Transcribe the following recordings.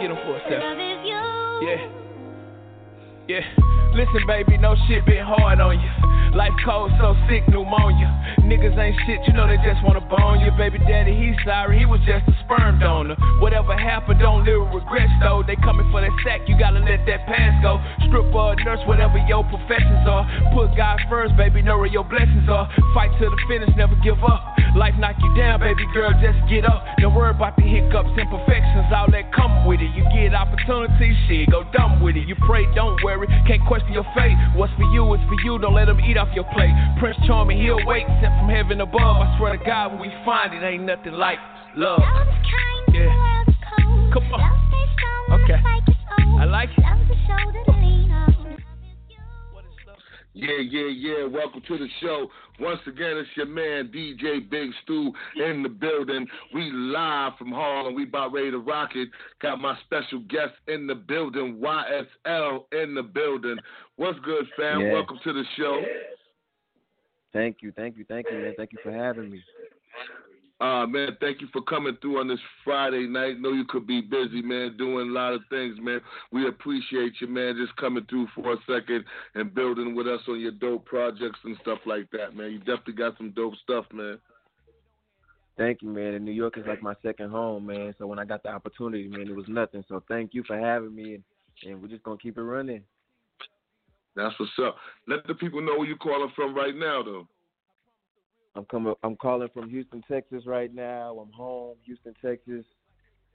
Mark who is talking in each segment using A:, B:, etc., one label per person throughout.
A: get him for a second.
B: Love is you.
A: Yeah. Yeah. Listen, baby, no shit been hard on you. Life cold, so sick, pneumonia. Niggas ain't shit, you know they just wanna bone you. Baby daddy, he's sorry, he was just a sperm donor. Whatever happened, don't live with regrets though. They coming for that sack, you gotta let that past go. Stripper, nurse, whatever your professions are. Put God first, baby, know where your blessings are. Fight to the finish, never give up. Life knock you down, baby girl, just get up. Don't worry about the hiccups, imperfections, all that come with it. You get opportunity, shit, go dumb with it. You pray, don't worry, can't question your fate. What's for you is for you, don't let them eat off your plate. Prince Charming, he'll wait, sent from heaven above. I swear to God, when we find it, ain't nothing like love.
B: Love is kind when
A: Yeah.
B: the world is cold.
A: Come on.
B: Love stays strong when
A: Okay.
B: the fight gets old.
A: I like it.
C: Yeah, yeah, yeah. Welcome to the show. Once again, it's your man DJ Big Stu in the building. We live from Harlem. We about ready to rock it. Got my special guest in the building, YSL in the building. What's good, fam?
D: Yeah.
C: Welcome to the show.
D: Thank you, thank you, thank you, man. Thank you for having me.
C: Uh man, thank you for coming through on this Friday night. Know you could be busy, man, doing a lot of things, man. We appreciate you, man, just coming through for a second and building with us on your dope projects and stuff like that, man. You definitely got some dope stuff, man.
D: Thank you, man. And New York is like my second home, man. So when I got the opportunity, man, it was nothing. So thank you for having me, and, and we're just gonna keep it running.
C: That's what's up. Let the people know where you're calling from right now, though.
D: I'm coming. I'm calling from Houston, Texas, right now. I'm home, Houston, Texas.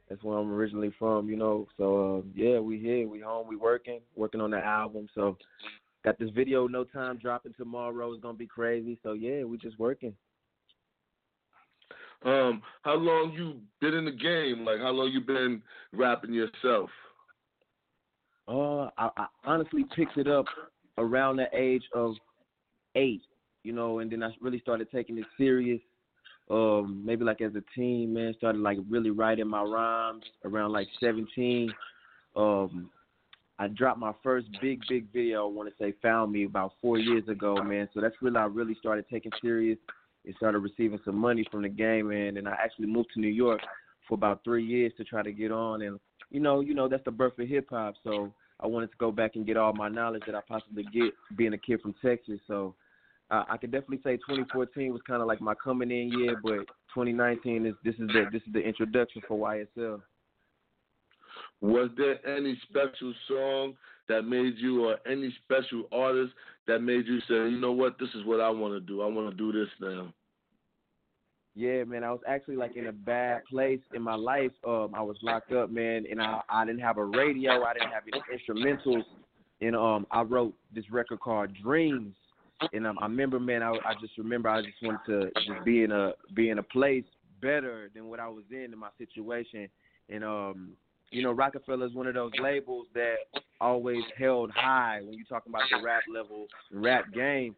D: That's where I'm originally from, you know. So uh, yeah, we here, we home, we working, working on the album. So got this video, no time dropping tomorrow. It's gonna be crazy. So yeah, we just working.
C: Um, how long you been in the game? Like, how long you been rapping yourself?
D: Uh, I, I honestly picked it up around the age of eight, you know, and then I really started taking it serious. Um, maybe like as a teen, man, started like really writing my rhymes around like seventeen. Um, I dropped my first big, big video. I want to say "Found Me" about four years ago, man. So that's really I really started taking serious and started receiving some money from the game, man. And I actually moved to New York for about three years to try to get on and you know, you know, that's the birth of hip hop. So I wanted to go back and get all my knowledge that I possibly get being a kid from Texas. So uh, I could definitely say 2014 was kind of like my coming in year, but 2019 is this is the this is the introduction for YSL.
C: Was there any special song that made you, or any special artist that made you say, you know what, this is what I want to do. I want to do this now.
D: Yeah, man, I was actually like in a bad place in my life. Um, I was locked up, man, and I I didn't have a radio, I didn't have any instrumentals, and um, I wrote this record called Dreams, and um, I remember, man, I I just remember I just wanted to just be in a be in a place better than what I was in in my situation, and um, you know, Rockefeller is one of those labels that always held high when you're talking about the rap level, rap game.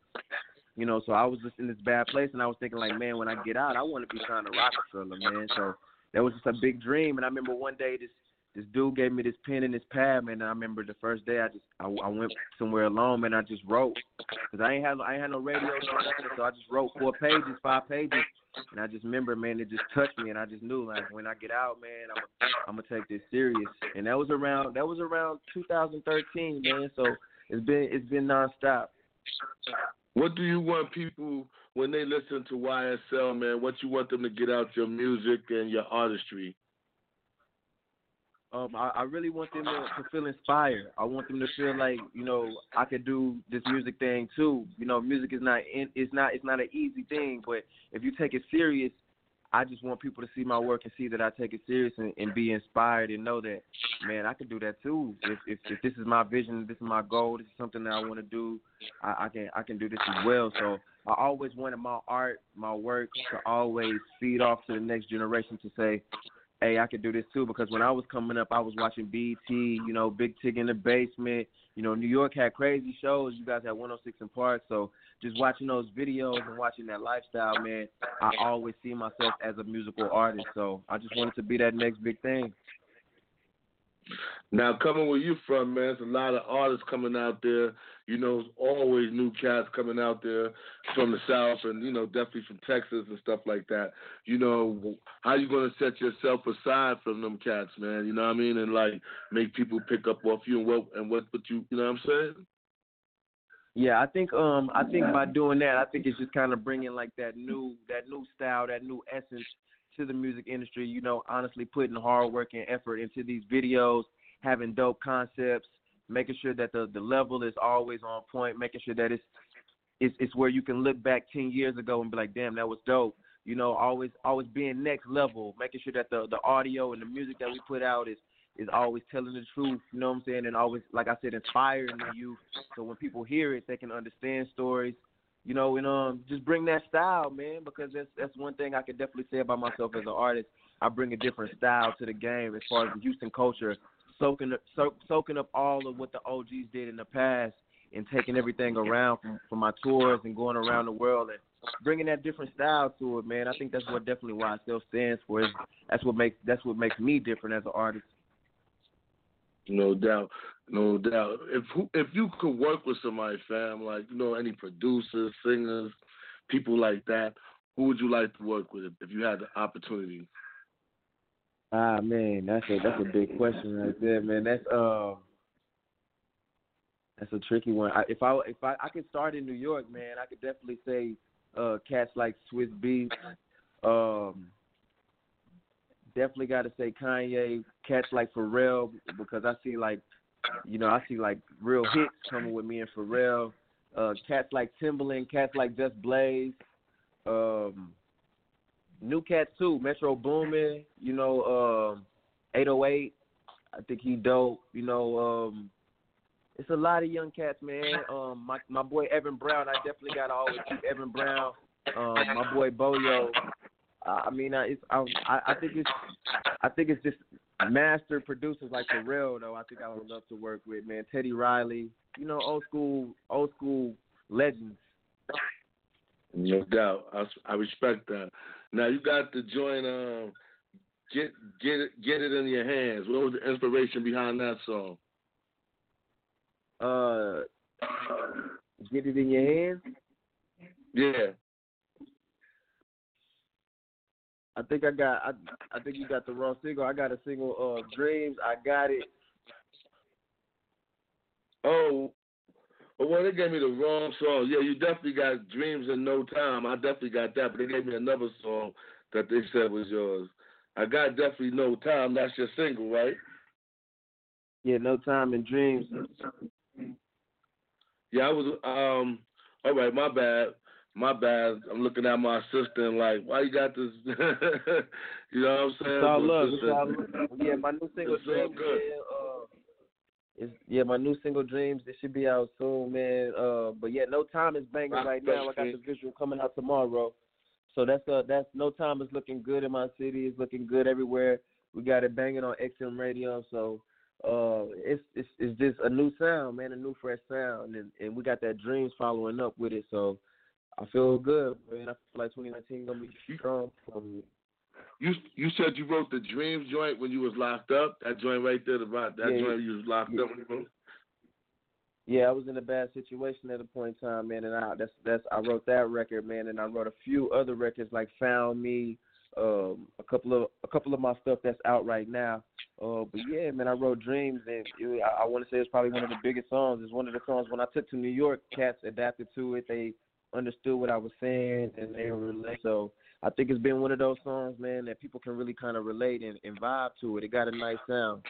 D: You know, so I was just in this bad place, and I was thinking like, man, when I get out, I want to be signed to Rockefeller, man. So that was just a big dream. And I remember one day this this dude gave me this pen and this pad, man. I remember the first day I just I, I went somewhere alone, man. I just wrote because I ain't had I ain't had no radio. So I just wrote four pages, five pages, and I just remember, man, it just touched me, and I just knew like when I get out, man, I'm I'm gonna take this serious. And that was around that was around 2013, man. So it's been it's been nonstop.
C: What do you want people when they listen to YSL, man? What you want them to get out your music and your artistry?
D: Um, I, I really want them to, to feel inspired. I want them to feel like you know I could do this music thing too. You know, music is not in, it's not it's not an easy thing, but if you take it serious, I just want people to see my work and see that I take it serious and, and be inspired and know that man I can do that too. If, if if this is my vision, this is my goal, this is something that I want to do, I, I can I can do this as well. So I always wanted my art, my work to always feed off to the next generation to say, hey, I could do this too. Because when I was coming up, I was watching BET, you know, Big Tig in the Basement. You know, New York had crazy shows. You guys had 106 & Park. So just watching those videos and watching that lifestyle, man, I always see myself as a musical artist. So I just wanted to be that next big thing.
C: Now, coming where you from, man, there's a lot of artists coming out there. You know, always new cats coming out there from the South and, you know, definitely from Texas and stuff like that. You know, how you going to set yourself aside from them cats, man? You know what I mean? And, like, make people pick up off you and what, and what, what you, you know what I'm saying?
D: Yeah, I think um I think by doing that, I think it's just kind of bringing like that new that new style, that new essence to the music industry. You know, honestly putting hard work and effort into these videos, having dope concepts, making sure that the the level is always on point, making sure that it's it's it's where you can look back ten years ago and be like, damn, that was dope. You know, always always being next level, making sure that the the audio and the music that we put out is is always telling the truth, you know what I'm saying, and always like I said, inspiring the youth. So when people hear it, they can understand stories, you know, and um just bring that style, man, because that's that's one thing I can definitely say about myself as an artist. I bring a different style to the game as far as the Houston culture, soaking so, soaking up all of what the OGs did in the past and taking everything around from, from my tours and going around the world and bringing that different style to it, man. I think that's what definitely why it still stands for. Is that's what makes that's what makes me different as an artist.
C: No doubt, no doubt. If if you could work with somebody, fam, like you know, any producers, singers, people like that, who would you like to work with if you had the opportunity?
D: Ah man, that's a that's a big question right there, man. That's um, that's a tricky one. I, if I if I I could start in New York, man, I could definitely say uh cats like Swizz Beatz, um, definitely got to say Kanye, cats like Pharrell because I see like, you know, I see like real hits coming with me and Pharrell. Uh, cats like Timbaland, cats like Just Blaze, um, new cats too, Metro Boomin, you know, um, 808. I think he dope. You know, um, it's a lot of young cats, man. Um, my my boy Evan Brown, I definitely gotta always keep Evan Brown. Um, my boy Boyo, I mean, I, it's I, I think it's I think it's just master producers like Pharrell though. I think I would love to work with man. Teddy Riley, you know, old school old school legends.
C: No doubt, I, I respect that. Now you got to join. Um, get get it get it in your hands. What was the inspiration behind that song?
D: Uh, get it in your hands.
C: Yeah.
D: I think I got. I I think you got the wrong single. I got a single. Uh, Dreams. I got it.
C: Oh, well, they gave me the wrong song. Yeah, you definitely got Dreams in No Time. I definitely got that, but they gave me another song that they said was yours. I got definitely No Time. That's your single, right?
D: Yeah, No Time and Dreams.
C: Yeah, I was. Um. All right, my bad. My bad. I'm looking at my sister and like, why you got this? you know what I'm saying?
D: It's all
C: My
D: love. It's all love. Yeah, my new single
C: It's
D: Dreams.
C: good.
D: Man, uh, it's, yeah, my new single Dreams. It should be out soon, man. Uh, but yeah, No Time is banging
C: Rock
D: right now. I got the visual coming out tomorrow. So that's uh that's No Time is looking good in my city. It's looking good everywhere. We got it banging on XM radio. So uh, it's it's it's just a new sound, man, a new fresh sound, and and we got that Dreams following up with it. So I feel good, man. I feel like 2019 gonna be strong for me.
C: You you said you wrote the Dreams joint when you was locked up. That joint right there, the that
D: Yeah,
C: joint you was locked
D: yeah.
C: up. when you wrote?
D: Yeah, I was in a bad situation at a point in time, man, and I that's that's I wrote that record, man, and I wrote a few other records like Found Me, um, a couple of a couple of my stuff that's out right now. Uh, but yeah, man, I wrote Dreams, and it, I, I want to say it's probably one of the biggest songs. It's one of the songs when I took to New York, cats adapted to it. They understood what I was saying, and they relate. So I think it's been one of those songs, man, that people can really kind of relate and, and vibe to it. It got a nice sound.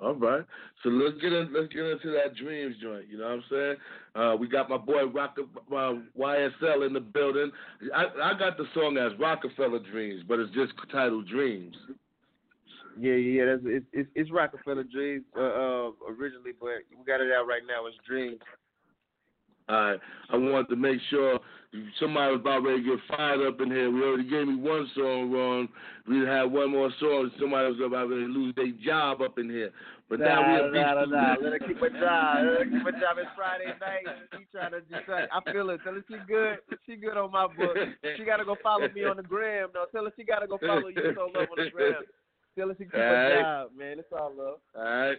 C: All right. So let's get in, let's get into that dreams joint. You know what I'm saying? Uh, we got my boy Rock uh, YSL in the building. I, I got the song as Rockefeller Dreams, but it's just titled Dreams.
D: Yeah, yeah, that's it's it's, it's Rockefeller Dreams uh, uh, originally, but we got it out right now. It's Dreams.
C: Right. I wanted to make sure somebody was about ready to get fired up in here. We already gave me one song wrong. We had one more song. Somebody was about ready to lose their job up in here. But
D: nah,
C: now we're
D: nah, nah, nah. Let her keep her job. Let her keep her job. It's Friday night. She trying to just. Uh, I feel it. Tell her she good. She good on my book. She gotta go follow me on the gram. No, tell her she gotta go follow you so love on the gram. Tell her she keep
C: All
D: her
C: right.
D: job, man. It's all love.
C: All right.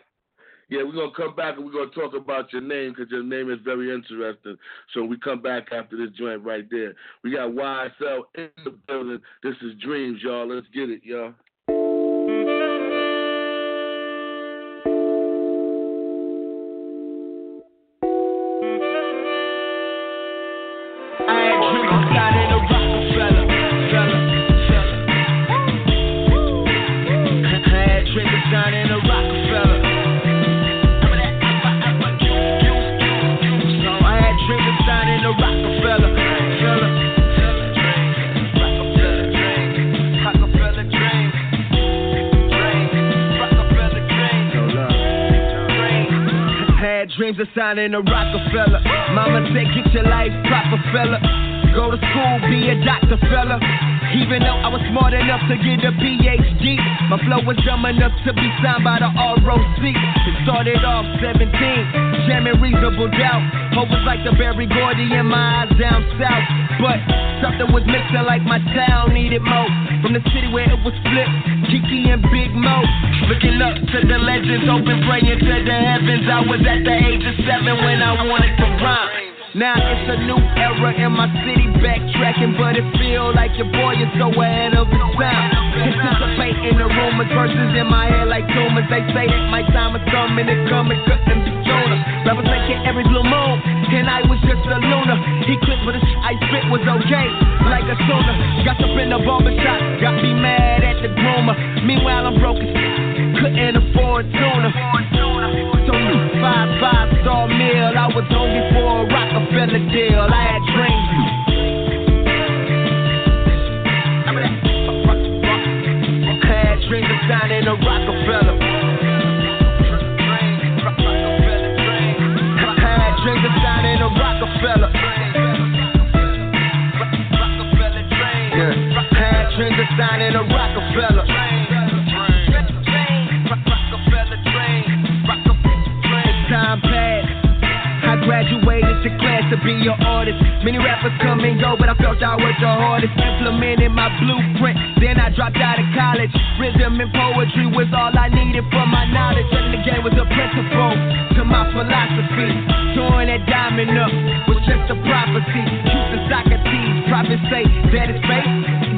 C: Yeah, we're gonna come back and we're gonna talk about your name because your name is very interesting. So we come back after this joint right there. We got YSL in the building. This is Dreams, y'all. Let's get it, y'all.
E: Dreams of signing a Rockefeller. Mama said, get your life proper, fella. Go to school, be a doctor, fella. Even though I was smart enough to get a PhD, my flow was dumb enough to be signed by the ROC. It started off 17, jamming reasonable doubt. Hov was like the Berry Gordy in my eyes down south. But something was missing, like my town needed more. From the city where it was flipped, Keke and Big Moe. Looking up to the legends, open praying to the heavens. I was at the age of seven when I wanted to rhyme. Now it's a new era in my city, backtracking, but it feel like your boy is so ahead of his time. Anticipating the rumors, verses in my head like tumors. They say my time is coming, it coming, couldn't be sooner. Rappers making every blue moon, and I was just a lunar. He clipped, but the shit I spit was okay, like a sooner. Got up in the barbershop, got me mad at the groomer. Meanwhile, I'm broke as couldn't afford tuna. Five five star meal, I was hungry for a Rockefeller deal. I had dreams. Of signing a Rockefeller. Dreams of signing a Rockefeller. Yeah. I dreams of signing a Rockefeller. Be an artist. Many rappers come and go, but I felt I was the hardest. Implementing my blueprint, then I dropped out of college. Rhythm and poetry was all I needed for my knowledge. And the game was a principle to my philosophy. Throwing that diamond up was just a prophecy. Truth to Socrates, prophets say that it's fake.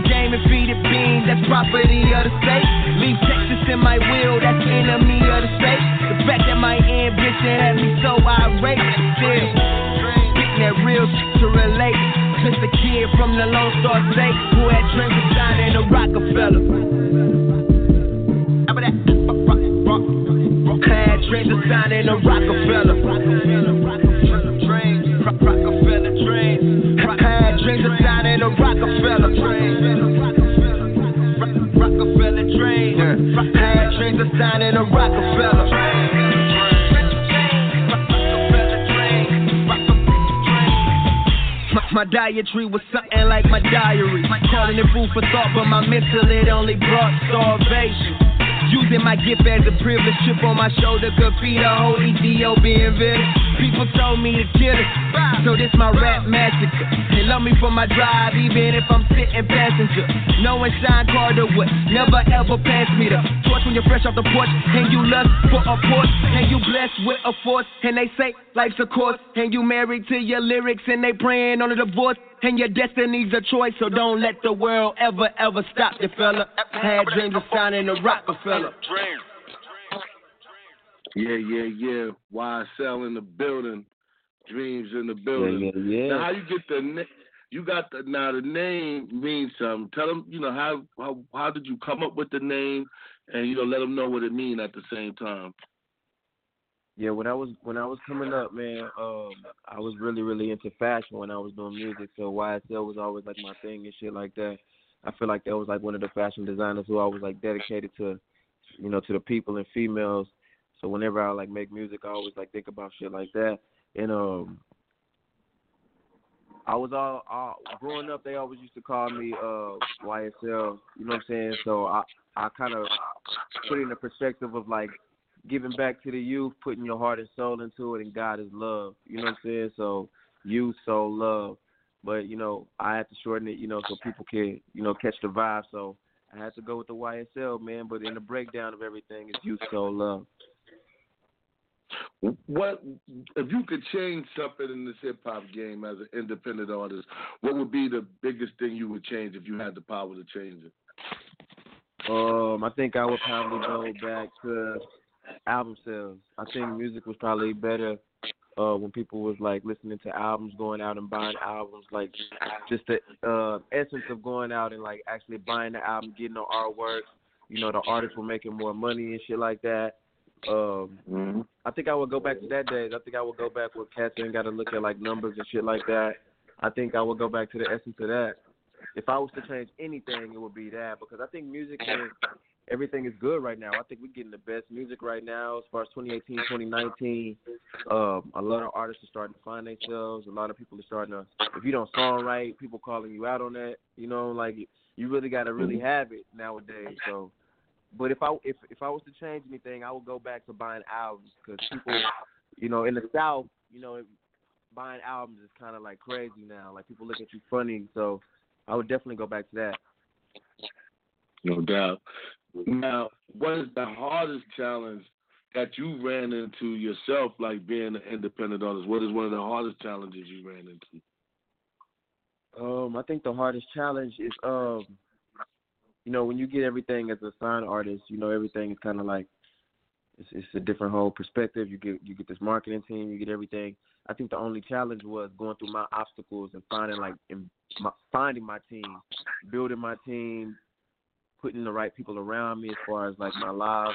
E: Game and feed it beans, that's property of the state. Leave Texas in my will, that's enemy of the state. The fact that my ambition had me so irate, still that real shit to relate. Just a kid from the Lone Star State who had dreams of signing a Rockefeller. Had dreams of signing a. Rockefeller Dietary was something like my diary. Calling it food for thought, but my mental it only brought starvation. Using my gift as a privilege, chip on my shoulder could feed a whole Ethiopian village. People told me to kill it, so this my rap massacre. They love me for my drive, even if I'm sitting passenger. Knowing Shawn Carter would never ever pass me the torch when you're fresh off the porch, and you lust for a porch, and you blessed with a force, and they say life's a course, and you married to your lyrics, and they praying on a divorce. And your destiny's a choice, so don't let the world ever, ever stop you, fella. Had dreams of signing a Rockefeller.
C: Yeah, yeah, yeah. YSL in the building. Dreams in the building.
D: Yeah, yeah, yeah.
C: Now, how you get the na- you got the now the name means something. Tell them, you know, how how how did you come up with the name, and you know, let them know what it means at the same time.
D: Yeah, when I was when I was coming up, man, um, I was really really into fashion when I was doing music. So YSL was always like my thing and shit like that. I feel like that was like one of the fashion designers who I was like dedicated to, you know, to the people and females. So whenever I like make music, I always like think about shit like that. And um, I was all, all growing up. They always used to call me uh YSL. You know what I'm saying? So I I kind of put in the perspective of like giving back to the youth, putting your heart and soul into it, and God is love. You know what I'm saying? So youth, soul, love. But you know, I had to shorten it, you know, so people can, you know, catch the vibe. So I had to go with the YSL, man. But in the breakdown of everything, is youth, soul, love.
C: What if you could change something in this hip hop game as an independent artist? What would be the biggest thing you would change if you had the power to change it?
D: Um, I think I would probably go back to album sales. I think music was probably better uh when people was like listening to albums, going out and buying albums, like just the uh essence of going out and like actually buying the album, getting the artwork. You know, the artists were making more money and shit like that. Um
C: mm-hmm.
D: I think I would go back to that days. I think I would go back with and got to look at like numbers and shit like that. I think I would go back to the essence of that. If I was to change anything, it would be that because I think music and everything is good right now. I think we're getting the best music right now as far as 2018, 2019. Um, a lot of artists are starting to find themselves. A lot of people are starting to, if you don't song right, people calling you out on that. You know, like you really got to really have it nowadays. So, but if I if if I was to change anything, I would go back to buying albums because people, you know, in the South, you know, buying albums is kind of like crazy now. Like people look at you funny. So, I would definitely go back to that.
C: No doubt. Now, what is the hardest challenge that you ran into yourself, like being an independent artist? What is one of the hardest challenges you ran into?
D: Um, I think the hardest challenge is um, you know, when you get everything as a sign artist, you know, everything is kind of like it's, it's a different whole perspective. You get you get this marketing team, you get everything. I think the only challenge was going through my obstacles and finding like in my, finding my team, building my team, putting the right people around me as far as like my live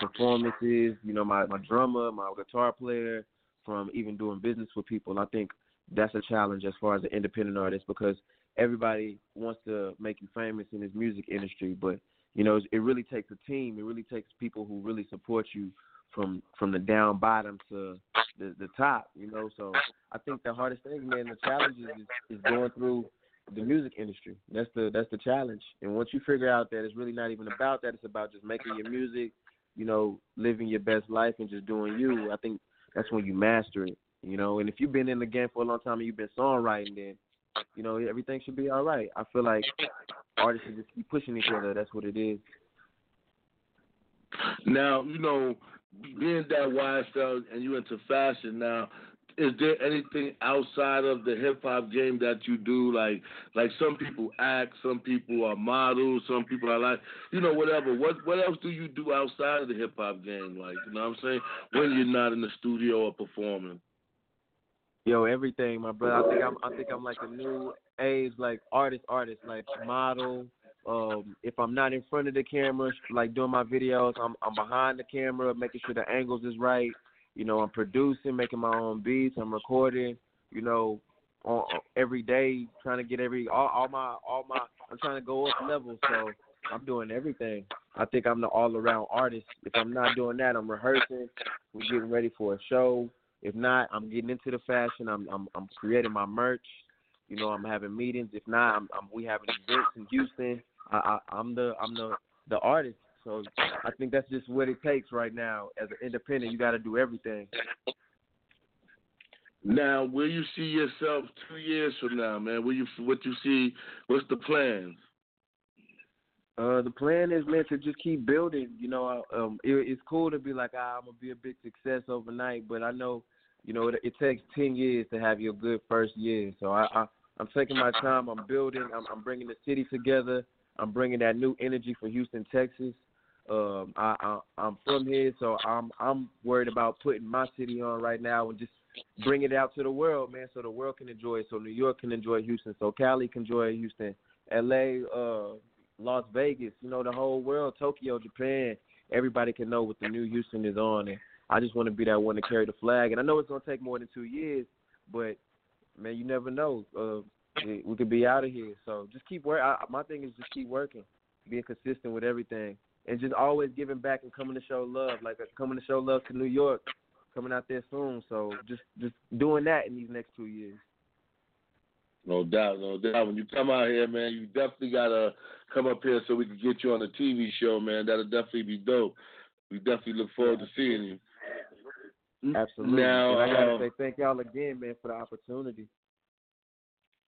D: performances, you know, my, my drummer, my guitar player, from even doing business with people. I think that's a challenge as far as an independent artist because everybody wants to make you famous in this music industry, but you know, it really takes a team. It really takes people who really support you from from the down bottom to the the top. You know, so I think the hardest thing, man, the challenge is, is going through the music industry. That's the that's the challenge. And once you figure out that it's really not even about that, it's about just making your music, you know, living your best life and just doing you. I think that's when you master it. You know, and if you've been in the game for a long time and you've been songwriting, then you know everything should be all right. I feel like artists should just keep pushing each other. That's what it is.
C: Now, you know, being that YSL and you into fashion now, is there anything outside of the hip hop game that you do? Like, like some people act, some people are models, some people are like, you know, whatever. What what else do you do outside of the hip hop game? Like, you know what I'm saying? When you're not in the studio or performing.
D: Yo, everything, my brother. I think I'm I think I'm like a new age like artist, artist, like model. Um, if I'm not in front of the camera, like doing my videos, I'm I'm behind the camera, making sure the angles is right. You know, I'm producing, making my own beats. I'm recording. You know, on, every day, trying to get every all, all my all my. I'm trying to go up levels, so I'm doing everything. I think I'm the all around artist. If I'm not doing that, I'm rehearsing. We're getting ready for a show. If not, I'm getting into the fashion. I'm I'm I'm creating my merch. You know, I'm having meetings. If not, I'm, I'm we having events in Houston. I, I I'm the I'm the the artist. So I think that's just what it takes right now. As an independent, you got to do everything.
C: Now, where you see yourself two years from now, man? Where you what you see? What's the plans?
D: Uh, the plan is meant to just keep building. You know, um, it, it's cool to be like, ah, I'm gonna be a big success overnight, but I know, you know, it, it takes ten years to have your good first year. So I, I I'm taking my time. I'm building. I'm, I'm bringing the city together. I'm bringing that new energy for Houston, Texas. Um, I, I I'm from here, so I'm I'm worried about putting my city on right now and just bring it out to the world, man, so the world can enjoy it, so New York can enjoy Houston, so Cali can enjoy Houston, L.A., uh, Las Vegas, you know, the whole world, Tokyo, Japan, everybody can know what the new Houston is on, and I just want to be that one to carry the flag. And I know it's gonna take more than two years, but man, you never know. Uh, we, we could be out of here. So just keep working. My thing is just keep working, being consistent with everything, and just always giving back and coming to show love. Like uh, coming to show love to New York, coming out there soon. So just just doing that in these next two years.
C: No doubt, no doubt. When you come out here, man, you definitely gotta come up here so we can get you on a TV show, man. That'll definitely be dope. We definitely look forward to seeing you.
D: Absolutely.
C: Now,
D: and I gotta
C: uh,
D: say thank y'all again, man, for the opportunity.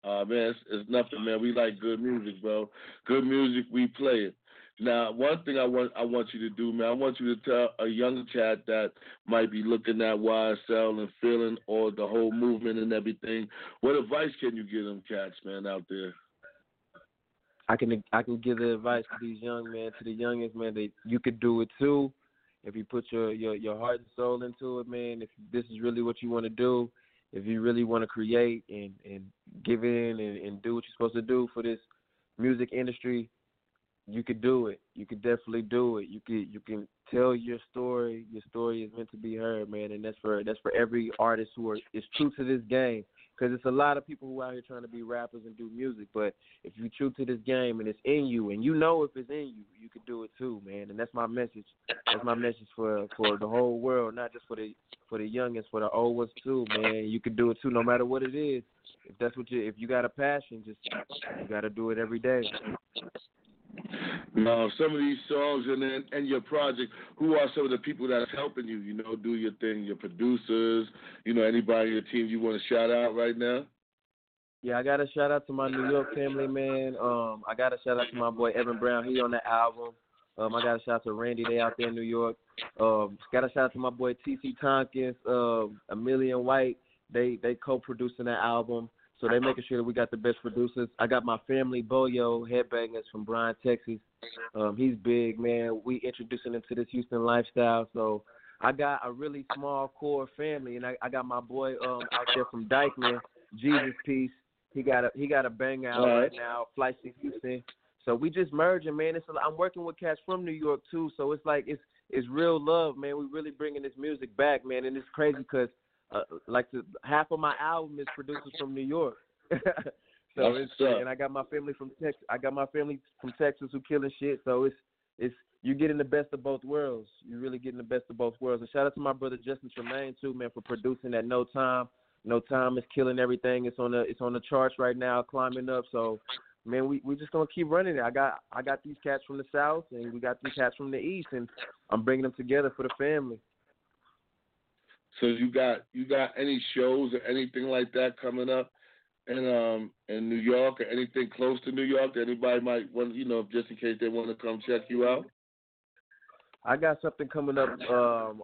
C: Uh, man, it's, it's nothing, man. We like good music, bro. Good music, we play it. Now, one thing I want I want you to do, man, I want you to tell a young cat that might be looking at YSL and feeling or the whole movement and everything. What advice can you give them cats, man, out there?
D: I can I can give the advice to these young men, to the youngest man, that you could do it too. If you put your your your heart and soul into it, man. If this is really what you want to do, if you really want to create and and give in and, and do what you're supposed to do for this music industry, you could do it. You could definitely do it. You could you can tell your story. Your story is meant to be heard, man, and that's for that's for every artist who are is true to this game. Because it's a lot of people who are out here trying to be rappers and do music, but if you're true to this game and it's in you, and you know if it's in you, you could do it too, man. And that's my message. That's my message for for the whole world, not just for the for the youngest, for the old ones too, man. You could do it too, no matter what it is. If that's what you, if you got a passion, just you got to do it every day.
C: Now, some of these songs and and your project, who are some of the people that's helping you? You know, do your thing. Your producers, you know, anybody in your team you want to shout out right now?
D: Yeah, I got to shout out to my New York family, man. Um, I got to shout out to my boy Evan Brown. He on the album. Um, I got to shout out to Randy. They out there in New York. Um, got to shout out to my boy TC Tompkins, um, A Million White. They they co-producing that album. So they making sure that we got the best producers. I got my family, Boyo Headbangers from Bryan, Texas. Um, he's big, man. We introducing him to this Houston lifestyle. So I got a really small core family, and I, I got my boy um, out there from Dyckman, Jesus Peace. He got a he got a bang out
C: right.
D: right now, Flight to Houston. So we just merging, man. It's a, I'm working with cats from New York too, so it's like it's it's real love, man. We really bringing this music back, man, and it's crazy because uh, like the, half of my album is producers from New York. so it's and I got my family from Texas. I got my family from Texas who killing shit. So it's it's you're getting the best of both worlds. You're really getting the best of both worlds. And shout out to my brother Justin Tremaine too, man, for producing that No Time. No Time is killing everything. It's on the it's on the charts right now, climbing up. So man, we we just gonna keep running it. I got I got these cats from the south, and we got these cats from the east, and I'm bringing them together for the family.
C: So you got you got any shows or anything like that coming up in um in New York or anything close to New York that anybody might want you know just in case they want to come check you out?
D: I got something coming up. Um,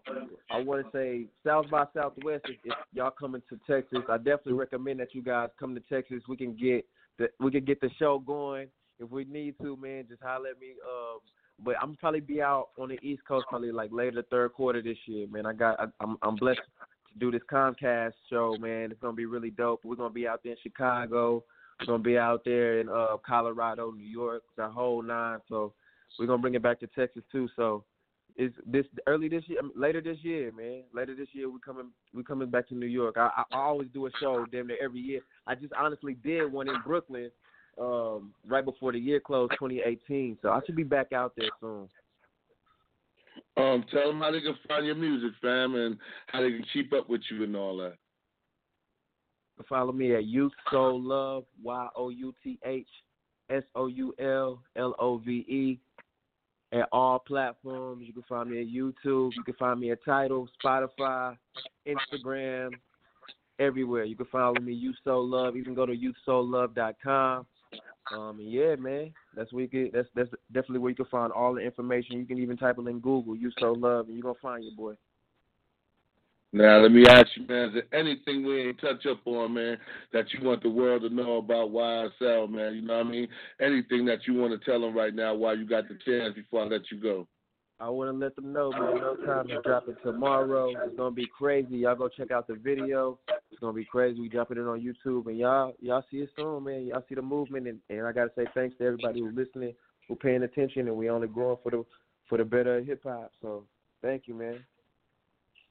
D: I want to say South by Southwest. If, if y'all coming to Texas, I definitely recommend that you guys come to Texas. We can get the we can get the show going if we need to, man. Just holler at me. Um, but I'm probably be out on the East Coast probably like later the third quarter this year, man. I got I, I'm I'm blessed to do this Comcast show, man. It's gonna be really dope. We're gonna be out there in Chicago. We're gonna be out there in uh Colorado, New York, the whole nine. So we're gonna bring it back to Texas too. So it's this early this year, later this year, man. Later this year, we coming we coming back to New York. I, I I always do a show damn near every year. I just honestly did one in Brooklyn, um, right before the year closed, 2018. So I should be back out there soon.
C: Um, tell them how they can find your music, fam, and how they can keep up with you and all that.
D: Follow me at Youth Soul Love, Y O U T H S O U L L O V E, at all platforms. You can find me at YouTube. You can find me at Tidal, Spotify, Instagram, everywhere. You can follow me, Youth Soul Love. You can go to youthsoullove.com. Um, yeah, man, that's where you can, that's that's definitely where you can find all the information. You can even type it in Google, Youth Soul Love, and you're gonna find your boy.
C: Now, let me ask you, man, is there anything we ain't touch up on, man, that you want the world to know about YSL, man? You know what I mean? Anything that you want to tell them right now while you got the chance before I let you go?
D: I want to let them know, man. No time is dropping tomorrow. It's gonna be crazy. Y'all go check out the video. It's gonna be crazy. We dropping it on YouTube, and y'all y'all see it soon, man. Y'all see the movement, and, and I gotta say thanks to everybody who's listening, who paying attention, and we only growing for the for the better hip hop. So thank you, man.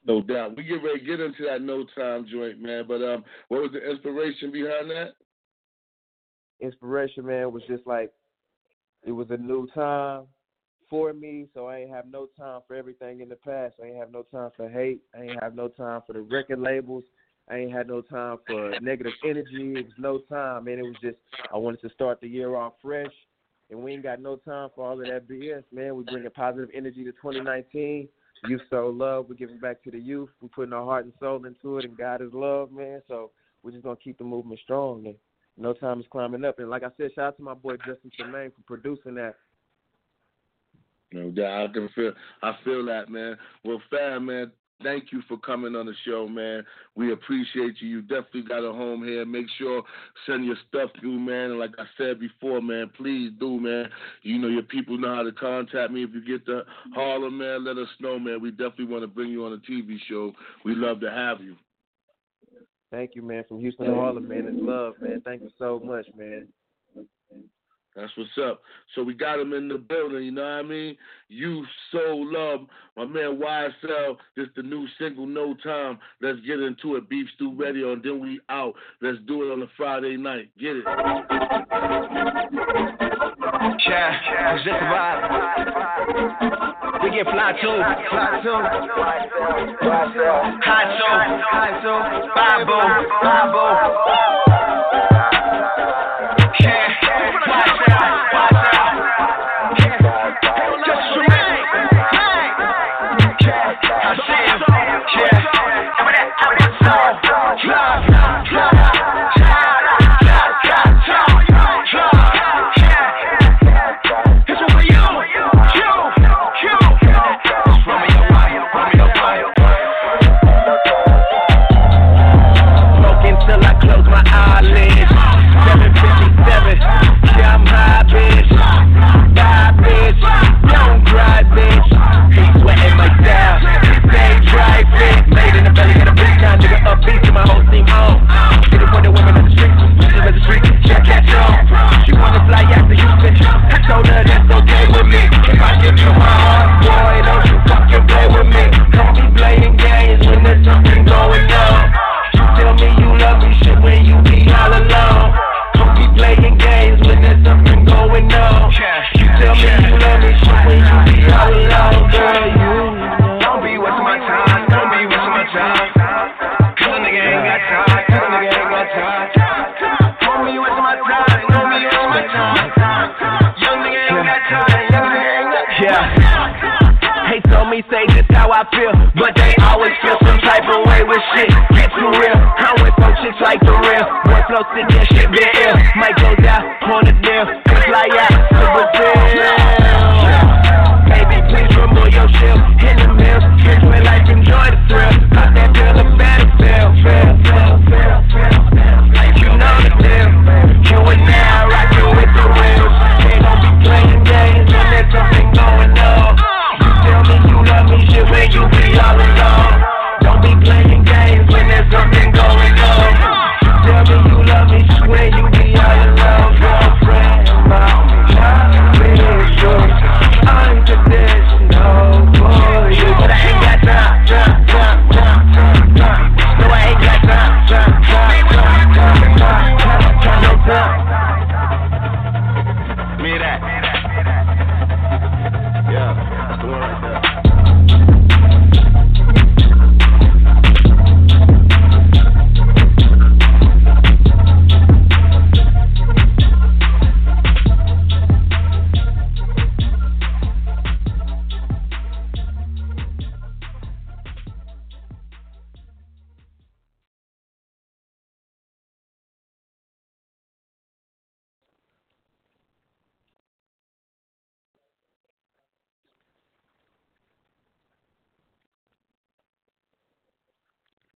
C: No doubt. We get ready to get into that no time joint, man. But um, what was the inspiration behind that?
D: Inspiration, man, was just like it was a new time for me, so I ain't have no time for everything in the past. I ain't have no time for hate. I ain't have no time for the record labels. I ain't had no time for negative energy. It was no time, man. It was just I wanted to start the year off fresh, and we ain't got no time for all of that BS, man. We bringing positive energy to 2019. Youth Soul Love. We're giving back to the youth. We're putting our heart and soul into it, and God is love, man. So we're just gonna keep the movement strong. And no time is climbing up. And like I said, shout out to my boy Justin Tremaine for producing that.
C: No doubt. I can feel I feel that, man. Well, fam, man, thank you for coming on the show, man. We appreciate you. You definitely got a home here. Make sure send your stuff through, man. And like I said before, man, please do, man. You know your people know how to contact me. If you get to Harlem, man, let us know, man. We definitely want to bring you on a TV show. We love to have you.
D: Thank you, man. From Houston to Harlem, man. It's love, man. Thank you so much, man.
C: That's what's up. So we got him in the building, you know what I mean? Youth Soul Love my man YSL. This the new single, No Time. Let's get into it. Beef Stew Radio, and then we out. Let's do it on a Friday night. Get it.
E: Yeah, it's just vibe. We get fly too, fly too. Hot too, hot too. Bible, Bible.